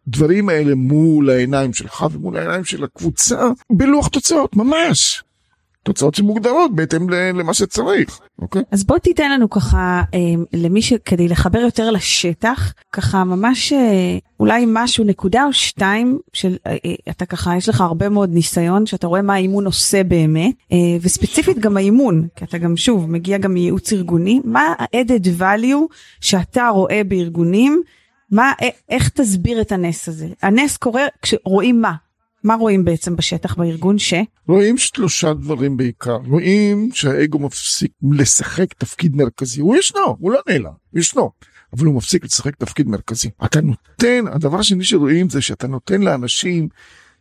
הדברים האלה מול העיניים שלך ומול העיניים של הקבוצה, בלוח תוצאות, ממש. תוצאות שמוגדרות בהתאם למה שצריך, אוקיי? אז בוא תיתן לנו ככה, אה, למי ש... כדי לחבר יותר לשטח, ככה ממש אה, אולי משהו, נקודה או שתיים, של אה, אתה ככה, יש לך הרבה מאוד ניסיון, שאתה רואה מה האימון עושה באמת, וספציפית גם האימון, כי אתה גם שוב מגיע גם מייעוץ ארגוני, מה ה-added value שאתה רואה בארגונים, מה, איך תסביר את הנס הזה? הנס קורה כשרואים מה? מה רואים בעצם בשטח בארגון ש? רואים שלושה דברים בעיקר. רואים שהאגו מפסיק לשחק תפקיד מרכזי. הוא ישנו, הוא לא נעלם, הוא ישנו. אבל הוא מפסיק לשחק תפקיד מרכזי. אתה נותן, הדבר השני שרואים זה שאתה נותן לאנשים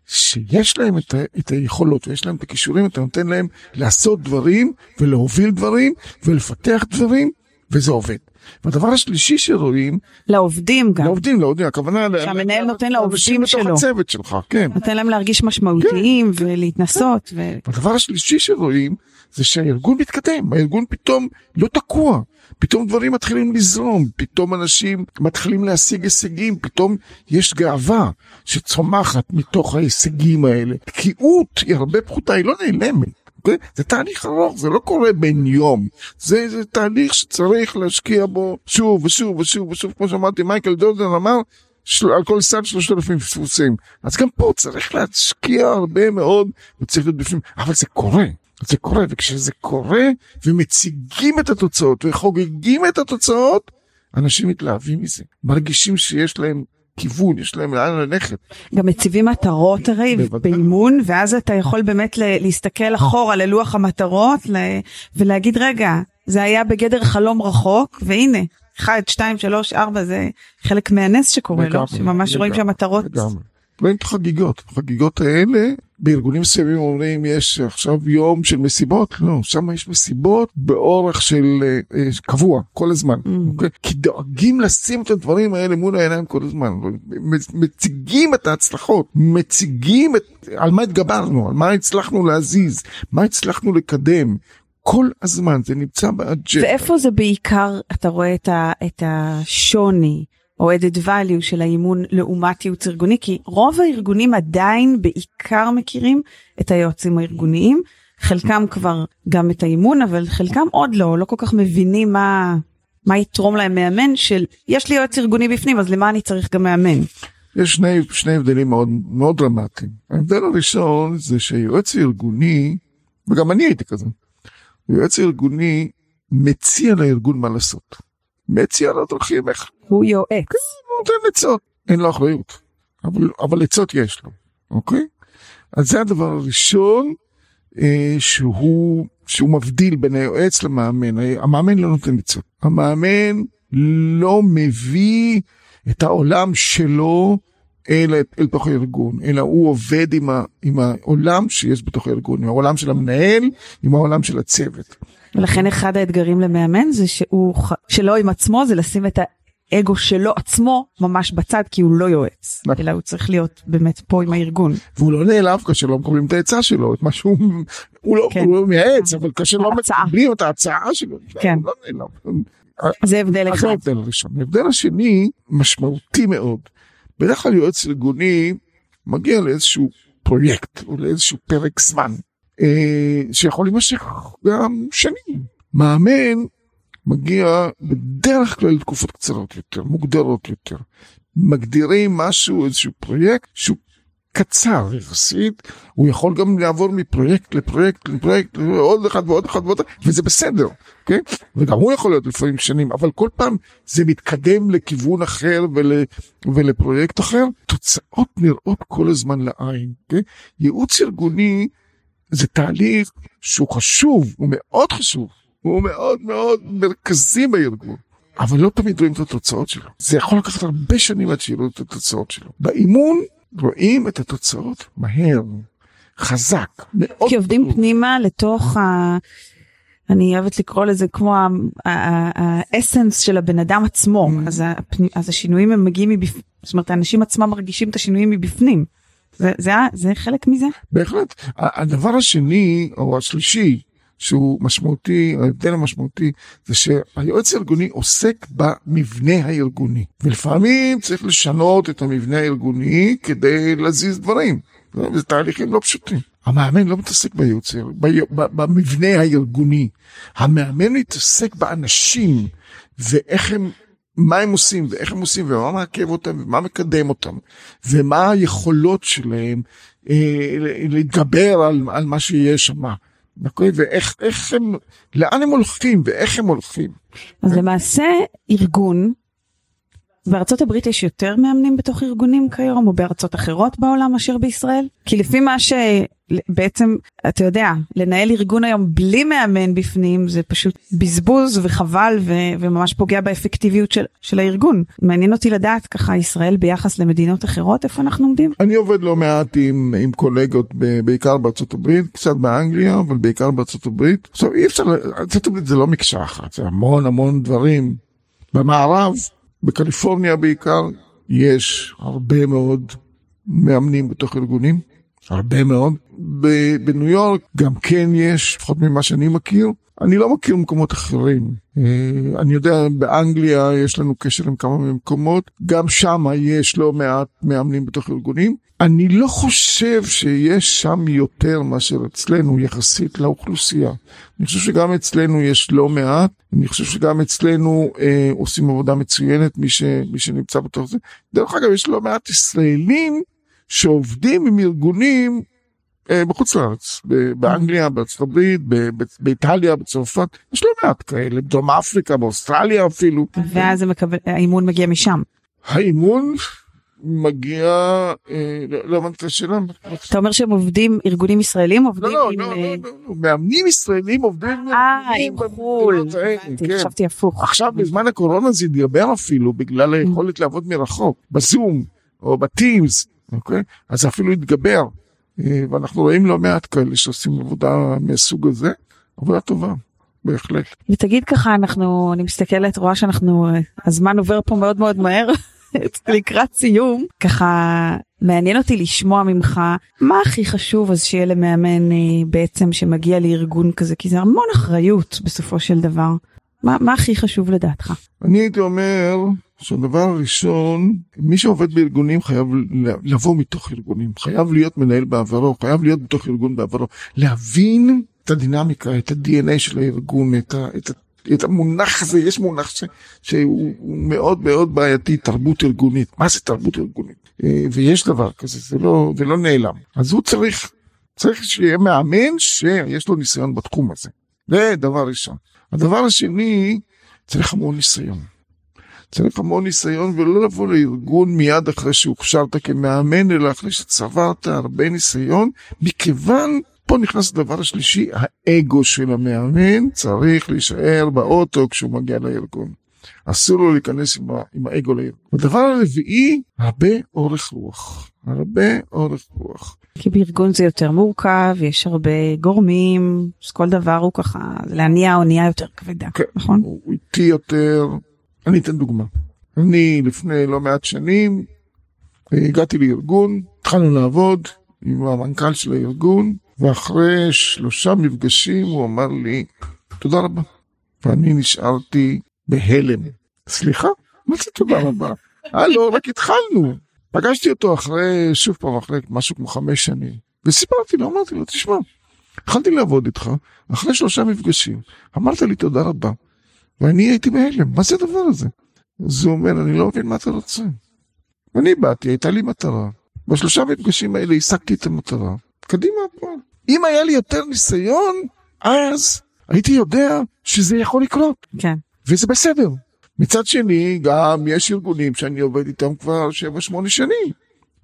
שיש להם את, ה, את היכולות ויש להם את הכישורים, אתה נותן להם לעשות דברים ולהוביל דברים ולפתח דברים, וזה עובד. והדבר השלישי שרואים לעובדים גם לעובדים לעובדים הכוונה שהמנהל נותן לעובדים שלו הצוות שלך כן נותן להם להרגיש משמעותיים כן. ולהתנסות. ו... והדבר השלישי שרואים זה שהארגון מתקדם הארגון פתאום לא תקוע פתאום דברים מתחילים לזרום פתאום אנשים מתחילים להשיג הישגים פתאום יש גאווה שצומחת מתוך ההישגים האלה. תקיעות היא הרבה פחותה היא לא נעלמת. אוקיי? זה תהליך ארוך, זה לא קורה בן יום. זה, זה תהליך שצריך להשקיע בו שוב ושוב ושוב ושוב, כמו שאמרתי, מייקל דורדן אמר, של, על כל סל אלפים פספוסים. אז גם פה צריך להשקיע הרבה מאוד, וצריך להיות בפנים, אבל זה קורה. זה קורה, וכשזה קורה, ומציגים את התוצאות, וחוגגים את התוצאות, אנשים מתלהבים מזה, מרגישים שיש להם כיוון, יש להם לאן ללכת. גם מציבים מטרות הרי באימון, ואז אתה יכול באמת להסתכל אחורה ללוח המטרות ולהגיד רגע, זה היה בגדר חלום רחוק, והנה, 1, 2, 3, 4 זה חלק מהנס שקורה לו, שממש רואים שהמטרות... את החגיגות, החגיגות האלה בארגונים מסוימים אומרים יש עכשיו יום של מסיבות, לא, שם יש מסיבות באורך של uh, קבוע כל הזמן, mm. okay? אוקיי? כי דואגים לשים את הדברים האלה מול העיניים כל הזמן, מציגים את ההצלחות, מציגים את, על מה התגברנו, על מה הצלחנו להזיז, מה הצלחנו לקדם. כל הזמן זה נמצא באג'נדה. ואיפה זה בעיקר אתה רואה את, ה, את השוני או added value של האימון לעומת ייעוץ ארגוני כי רוב הארגונים עדיין בעיקר מכירים את היועצים הארגוניים חלקם כבר גם את האימון אבל חלקם עוד לא לא כל כך מבינים מה מה יתרום להם מאמן של יש לי יועץ ארגוני בפנים אז למה אני צריך גם מאמן. יש שני, שני הבדלים מאוד מאוד דרמטיים. ההבדל הראשון זה שיועץ ארגוני, וגם אני הייתי כזה, יועץ ארגוני מציע לארגון מה לעשות. מציע דרכים איך. הוא יועץ. כן, הוא נותן עצות, אין לו אחריות, אבל, אבל עצות יש לו, אוקיי? אז זה הדבר הראשון אה, שהוא, שהוא מבדיל בין היועץ למאמן. המאמן לא נותן עצות. המאמן לא מביא את העולם שלו אל, אל תוך הארגון, אלא הוא עובד עם, ה, עם העולם שיש בתוך הארגון, עם העולם של המנהל, עם העולם של הצוות. ולכן אחד האתגרים למאמן זה שהוא שלא עם עצמו זה לשים את האגו שלו עצמו ממש בצד כי הוא לא יועץ נכון. אלא הוא צריך להיות באמת פה עם הארגון. והוא לא נעלב כאשר לא מקבלים את העצה שלו את מה שהוא הוא לא, כן. הוא לא מייעץ אבל כאשר לא מקבלים את ההצעה שלו כן. הוא לא נעלב. זה הבדל אחד. זה ההבדל הראשון. ההבדל השני משמעותי מאוד. בדרך כלל יועץ ארגוני מגיע לאיזשהו פרויקט או לאיזשהו פרק זמן שיכול להימשך גם שנים. מאמן מגיע בדרך כלל לתקופות קצרות יותר, מוגדרות יותר. מגדירים משהו, איזשהו פרויקט שהוא קצר יחסית, הוא יכול גם לעבור מפרויקט לפרויקט לפרויקט, עוד אחד ועוד אחד ועוד אחד, וזה בסדר, כן? וגם הוא יכול להיות לפעמים שנים, אבל כל פעם זה מתקדם לכיוון אחר ול, ולפרויקט אחר, תוצאות נראות כל הזמן לעין, כן? ייעוץ ארגוני זה תהליך שהוא חשוב, הוא מאוד חשוב, הוא מאוד מאוד מרכזי בארגון. אבל לא תמיד רואים את התוצאות שלו. זה יכול לקחת הרבה שנים עד שיראו את התוצאות שלו. באימון רואים את התוצאות מהר, חזק, מאוד. כי עובדים טוב. פנימה לתוך ה... אני אוהבת לקרוא לזה כמו האסנס של הבן אדם עצמו, mm. אז, הפני, אז השינויים הם מגיעים מבפנים, זאת אומרת האנשים עצמם מרגישים את השינויים מבפנים. זה, זה, זה חלק מזה? בהחלט. הדבר השני או השלישי שהוא משמעותי, ההבדל המשמעותי זה שהיועץ הארגוני עוסק במבנה הארגוני ולפעמים צריך לשנות את המבנה הארגוני כדי להזיז דברים. זה תהליכים לא פשוטים. המאמן לא מתעסק בייעוץ, במבנה הארגוני. המאמן מתעסק באנשים ואיך הם, מה הם עושים ואיך הם עושים ומה מעכב אותם ומה מקדם אותם ומה היכולות שלהם אה, להתגבר על, על מה שיש שם. אוקיי? ואיך איך הם, לאן הם הולכים ואיך הם הולכים. אז למעשה ארגון בארצות הברית יש יותר מאמנים בתוך ארגונים כיום או בארצות אחרות בעולם מאשר בישראל? כי לפי מה שבעצם אתה יודע לנהל ארגון היום בלי מאמן בפנים זה פשוט בזבוז וחבל ו- וממש פוגע באפקטיביות של, של הארגון. מעניין אותי לדעת ככה ישראל ביחס למדינות אחרות איפה אנחנו עומדים? אני עובד לא מעט עם, עם קולגות ב- בעיקר בארצות הברית קצת באנגליה אבל בעיקר בארצות הברית. עכשיו אי אפשר, ארצות הברית זה לא מקשה אחת זה המון המון דברים. במערב בקליפורניה בעיקר יש הרבה מאוד מאמנים בתוך ארגונים, הרבה מאוד. בניו יורק גם כן יש, לפחות ממה שאני מכיר. אני לא מכיר מקומות אחרים. אה, אני יודע, באנגליה יש לנו קשר עם כמה מקומות, גם שם יש לא מעט מאמנים בתוך ארגונים. אני לא חושב שיש שם יותר מאשר אצלנו יחסית לאוכלוסייה. אני חושב שגם אצלנו יש לא מעט, אני חושב שגם אצלנו אה, עושים עבודה מצוינת מי, ש, מי שנמצא בתוך זה. דרך אגב, יש לא מעט ישראלים שעובדים עם ארגונים אה, בחוץ לארץ, באנגליה, בארצות הברית, באיטליה, בצרפת, יש לא מעט כאלה, בדרום אפריקה, באוסטרליה אפילו. ואז האימון מגיע משם. האימון מגיע, אה, לא הבנתי את השאלה. אתה אומר שהם עובדים, ארגונים ישראלים עובדים לא, עם... לא, לא, לא, מאמנים ישראלים עובדים אה, עם חו"ל, חשבתי הפוך. עכשיו בזמן הקורונה זה התגבר אפילו בגלל היכולת לעבוד מרחוק, בזום או בטימס, אוקיי? אז אפילו התגבר. ואנחנו רואים לא מעט כאלה שעושים עבודה מהסוג הזה, עבודה טובה. בהחלט. ותגיד ככה אנחנו אני מסתכלת רואה שאנחנו הזמן עובר פה מאוד מאוד מהר לקראת סיום ככה מעניין אותי לשמוע ממך מה הכי חשוב אז שיהיה למאמן בעצם שמגיע לארגון כזה כי זה המון אחריות בסופו של דבר מה, מה הכי חשוב לדעתך? אני הייתי אומר שהדבר הראשון, מי שעובד בארגונים חייב לבוא מתוך ארגונים, חייב להיות מנהל בעברו, חייב להיות בתוך ארגון בעברו, להבין את הדינמיקה, את ה-DNA של הארגון, את, ה, את, ה, את המונח הזה, יש מונח ש, שהוא מאוד מאוד בעייתי, תרבות ארגונית. מה זה תרבות ארגונית? אה, ויש דבר כזה, זה לא, זה לא נעלם. אז הוא צריך, צריך שיהיה מאמן שיש לו ניסיון בתחום הזה. זה דבר ראשון. הדבר השני, צריך המון ניסיון. צריך המון ניסיון ולא לבוא לארגון מיד אחרי שהוכשרת כמאמן, אלא אחרי שצברת הרבה ניסיון, מכיוון, פה נכנס הדבר השלישי, האגו של המאמן צריך להישאר באוטו כשהוא מגיע לארגון. אסור לו להיכנס עם, ה, עם האגו לארגון. הדבר הרביעי, הרבה אורך רוח. הרבה אורך רוח. כי בארגון זה יותר מורכב, יש הרבה גורמים, אז כל דבר הוא ככה, להניע אונייה יותר כבדה, כן, נכון? הוא איטי יותר. אני אתן דוגמה. אני לפני לא מעט שנים הגעתי לארגון, התחלנו לעבוד עם המנכ"ל של הארגון, ואחרי שלושה מפגשים הוא אמר לי, תודה רבה. ואני נשארתי בהלם. סליחה? מה זה תודה רבה? הלו, רק התחלנו. פגשתי אותו אחרי, שוב פעם, אחרי משהו כמו חמש שנים, וסיפרתי לו, אמרתי לו, תשמע, התחלתי לעבוד איתך, אחרי שלושה מפגשים, אמרת לי תודה רבה, ואני הייתי בהלם, מה זה הדבר הזה? אז הוא אומר, אני לא מבין מה אתה רוצה. אני באתי, הייתה לי מטרה, בשלושה מפגשים האלה השגתי את המטרה, קדימה, פה. אם היה לי יותר ניסיון, אז הייתי יודע שזה יכול לקרות. כן. וזה בסדר. מצד שני, גם יש ארגונים שאני עובד איתם כבר 7-8 שנים,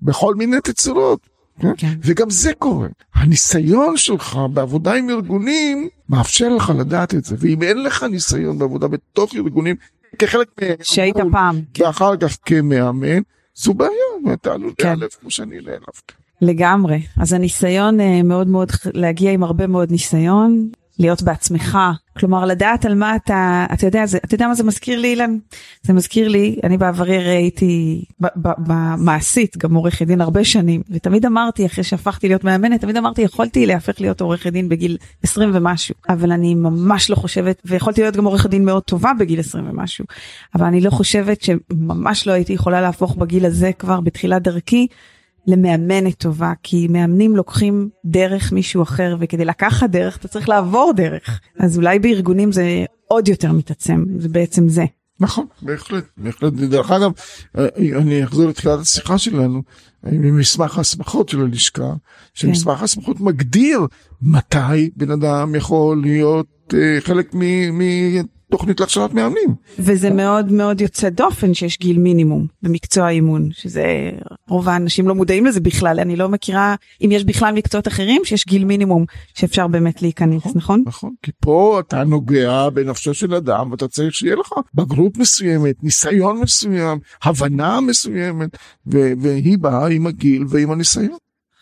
בכל מיני תצורות. כן? כן. וגם זה קורה. הניסיון שלך בעבודה עם ארגונים מאפשר לך לדעת את זה, ואם אין לך ניסיון בעבודה בתוך ארגונים, כחלק מהם, שהיית פעם, ואחר כך כמאמן, זו בעיה, ואתה עלול כן. להיעלב כמו שאני נעלבתי. לגמרי, אז הניסיון אה, מאוד מאוד, להגיע עם הרבה מאוד ניסיון, להיות בעצמך, כלומר לדעת על מה אתה, אתה יודע, זה, אתה יודע מה זה מזכיר לי אילן? זה מזכיר לי, אני בעברי הייתי במעשית גם עורכת דין הרבה שנים, ותמיד אמרתי אחרי שהפכתי להיות מאמנת, תמיד אמרתי יכולתי להפך להיות עורכת דין בגיל 20 ומשהו, אבל אני ממש לא חושבת, ויכולתי להיות גם עורכת דין מאוד טובה בגיל 20 ומשהו, אבל אני לא חושבת שממש לא הייתי יכולה להפוך בגיל הזה כבר בתחילת דרכי למאמנת טובה כי מאמנים לוקחים דרך מישהו אחר וכדי לקחת דרך אתה צריך לעבור דרך אז אולי בארגונים זה עוד יותר מתעצם זה בעצם זה. נכון, בהחלט, בהחלט. דרך אגב, אני אחזור לתחילת השיחה שלנו, ממסמך ההסמכות של הלשכה, שמסמך כן. ההסמכות מגדיר מתי בן אדם יכול להיות uh, חלק תוכנית להכשרת מאמנים. וזה מאוד מאוד יוצא דופן שיש גיל מינימום במקצוע האימון, שזה רוב האנשים לא מודעים לזה בכלל, אני לא מכירה אם יש בכלל מקצועות אחרים שיש גיל מינימום שאפשר באמת להיכנס, נכון? נכון, נכון. כי פה אתה נוגע בנפשו של אדם ואתה צריך שיהיה לך בגרות מסוימת, ניסיון מסוים, הבנה מסוימת, והיא באה עם הגיל ועם הניסיון.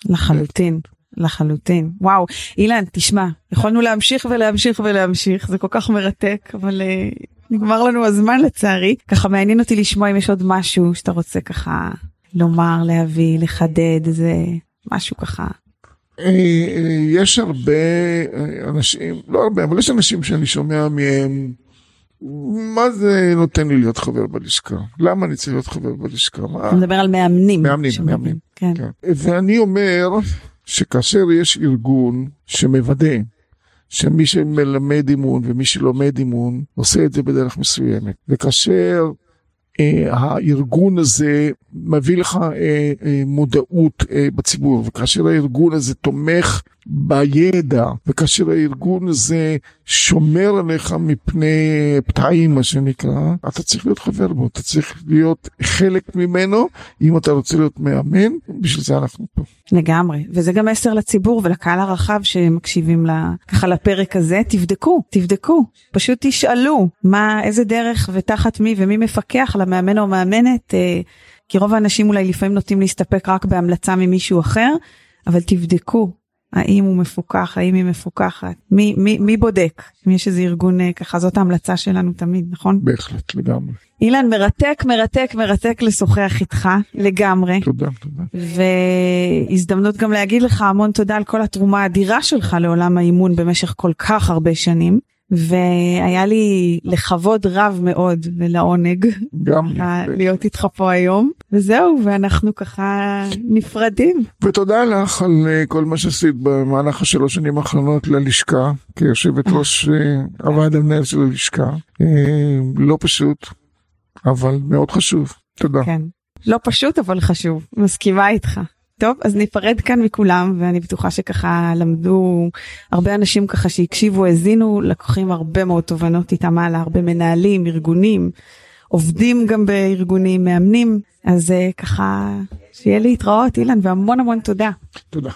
לחלוטין. לחלוטין. וואו, אילן, תשמע, יכולנו להמשיך ולהמשיך ולהמשיך, זה כל כך מרתק, אבל uh, נגמר לנו הזמן לצערי. ככה מעניין אותי לשמוע אם יש עוד משהו שאתה רוצה ככה לומר, להביא, לחדד, איזה משהו ככה. אה, אה, יש הרבה אנשים, לא הרבה, אבל יש אנשים שאני שומע מהם, מה זה נותן לי להיות חבר בלשכה? למה אני צריך להיות חבר בלשכה? אתה מדבר על מאמנים. מאמנים, מאמנים. כן. כן. ואני אומר, שכאשר יש ארגון שמוודא שמי שמלמד אימון ומי שלומד אימון עושה את זה בדרך מסוימת, וכאשר אה, הארגון הזה מביא לך אה, אה, מודעות אה, בציבור, וכאשר הארגון הזה תומך בידע, וכאשר הארגון הזה שומר עליך מפני פתאים, מה שנקרא, אתה צריך להיות חבר בו, אתה צריך להיות חלק ממנו, אם אתה רוצה להיות מאמן, בשביל זה אנחנו פה. לגמרי, וזה גם מסר לציבור ולקהל הרחב שמקשיבים לה, ככה לפרק הזה, תבדקו, תבדקו, פשוט תשאלו מה, איזה דרך ותחת מי ומי מפקח למאמן או מאמנת. אה, כי רוב האנשים אולי לפעמים נוטים להסתפק רק בהמלצה ממישהו אחר, אבל תבדקו האם הוא מפוקח, האם היא מפוקחת, מי, מי, מי בודק, אם יש איזה ארגון אה, ככה, זאת ההמלצה שלנו תמיד, נכון? בהחלט, לגמרי. אילן, מרתק, מרתק, מרתק לשוחח איתך, לגמרי. תודה, תודה. והזדמנות גם להגיד לך המון תודה על כל התרומה האדירה שלך לעולם האימון במשך כל כך הרבה שנים. והיה לי לכבוד רב מאוד ולעונג גם להיות איתך פה היום וזהו ואנחנו ככה נפרדים. ותודה לך על אה, כל מה שעשית במהלך השלוש שנים האחרונות ללשכה כיושבת ראש אה, הוועד המנהל של הלשכה אה, לא פשוט אבל מאוד חשוב תודה. כן. לא פשוט אבל חשוב מסכימה איתך. טוב, אז ניפרד כאן מכולם, ואני בטוחה שככה למדו הרבה אנשים ככה שהקשיבו, האזינו, לקוחים הרבה מאוד תובנות איתם הלאה, הרבה מנהלים, ארגונים, עובדים גם בארגונים, מאמנים, אז uh, ככה שיהיה להתראות, אילן, והמון המון תודה. תודה.